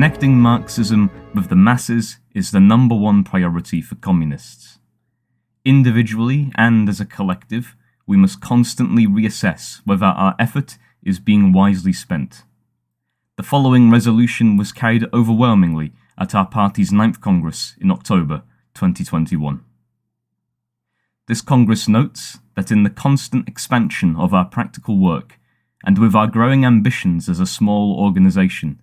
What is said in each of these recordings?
connecting Marxism with the masses is the number one priority for communists. Individually and as a collective, we must constantly reassess whether our effort is being wisely spent. The following resolution was carried overwhelmingly at our party's ninth Congress in October 2021. This Congress notes that in the constant expansion of our practical work, and with our growing ambitions as a small organisation,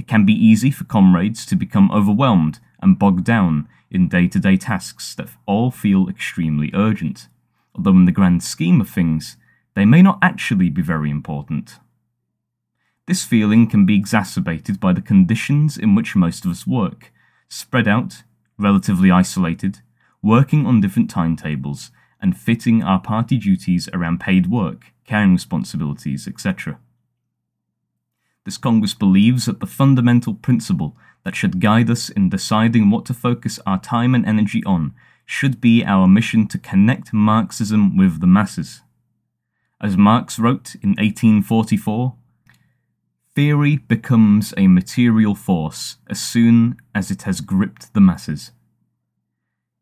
it can be easy for comrades to become overwhelmed and bogged down in day to day tasks that all feel extremely urgent, although in the grand scheme of things, they may not actually be very important. This feeling can be exacerbated by the conditions in which most of us work, spread out, relatively isolated, working on different timetables, and fitting our party duties around paid work, caring responsibilities, etc. This Congress believes that the fundamental principle that should guide us in deciding what to focus our time and energy on should be our mission to connect Marxism with the masses. As Marx wrote in 1844, theory becomes a material force as soon as it has gripped the masses.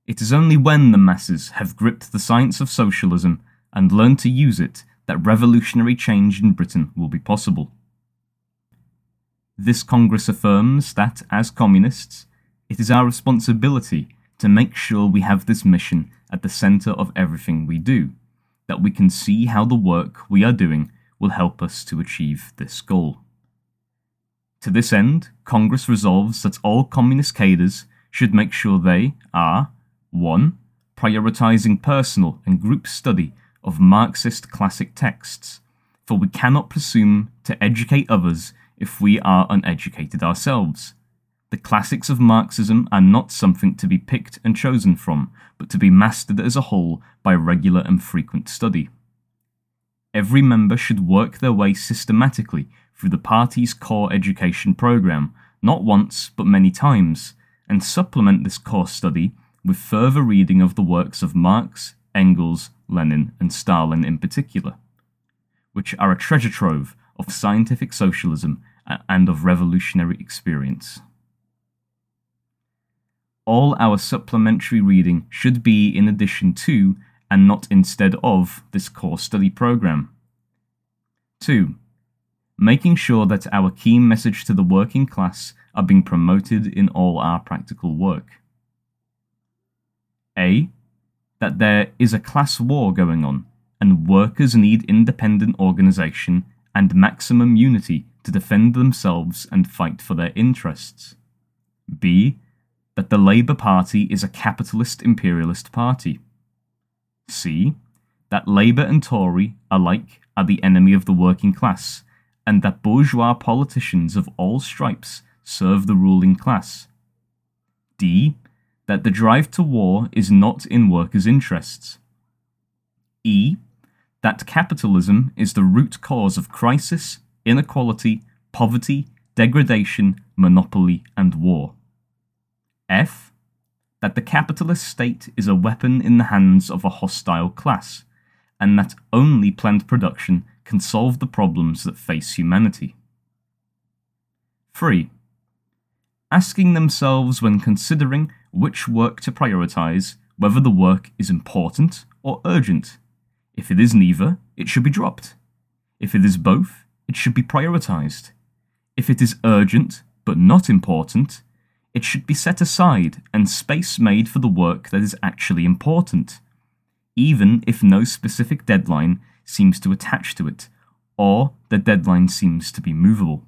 It is only when the masses have gripped the science of socialism and learned to use it that revolutionary change in Britain will be possible. This Congress affirms that, as communists, it is our responsibility to make sure we have this mission at the centre of everything we do, that we can see how the work we are doing will help us to achieve this goal. To this end, Congress resolves that all communist cadres should make sure they are 1. Prioritizing personal and group study of Marxist classic texts, for we cannot presume to educate others if we are uneducated ourselves. The classics of Marxism are not something to be picked and chosen from, but to be mastered as a whole by regular and frequent study. Every member should work their way systematically through the party's core education program, not once but many times, and supplement this course study with further reading of the works of Marx, Engels, Lenin, and Stalin in particular, which are a treasure trove of scientific socialism and of revolutionary experience. All our supplementary reading should be in addition to and not instead of this course study program. 2. Making sure that our key message to the working class are being promoted in all our practical work. A. That there is a class war going on, and workers need independent organisation and maximum unity to defend themselves and fight for their interests. B. That the Labour Party is a capitalist imperialist party. C. That Labour and Tory alike are the enemy of the working class, and that bourgeois politicians of all stripes serve the ruling class. D that the drive to war is not in workers' interests. E. That capitalism is the root cause of crisis, inequality, poverty, degradation, monopoly, and war. F. That the capitalist state is a weapon in the hands of a hostile class, and that only planned production can solve the problems that face humanity. 3. Asking themselves when considering which work to prioritize, whether the work is important or urgent. If it is neither, it should be dropped. If it is both, it should be prioritized. If it is urgent but not important, it should be set aside and space made for the work that is actually important, even if no specific deadline seems to attach to it, or the deadline seems to be movable.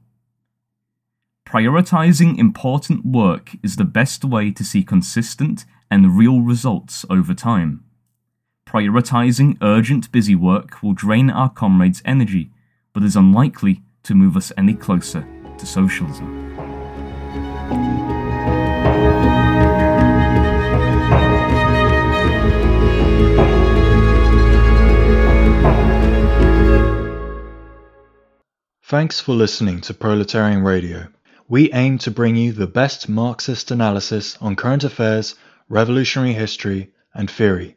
Prioritizing important work is the best way to see consistent and real results over time. Prioritizing urgent busy work will drain our comrades' energy, but is unlikely to move us any closer to socialism. Thanks for listening to Proletarian Radio. We aim to bring you the best Marxist analysis on current affairs, revolutionary history, and theory.